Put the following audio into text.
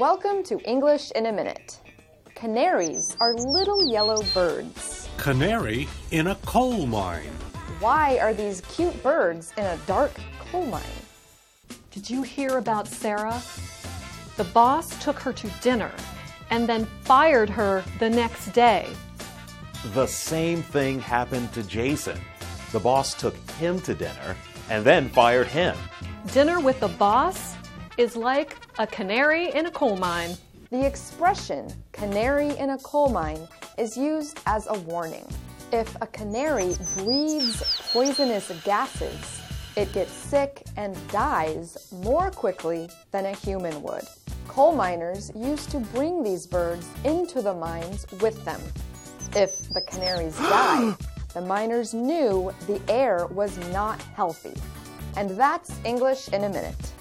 Welcome to English in a Minute. Canaries are little yellow birds. Canary in a coal mine. Why are these cute birds in a dark coal mine? Did you hear about Sarah? The boss took her to dinner and then fired her the next day. The same thing happened to Jason. The boss took him to dinner and then fired him. Dinner with the boss is like a canary in a coal mine. The expression canary in a coal mine is used as a warning. If a canary breathes poisonous gases, it gets sick and dies more quickly than a human would. Coal miners used to bring these birds into the mines with them. If the canaries died, the miners knew the air was not healthy. And that's English in a minute.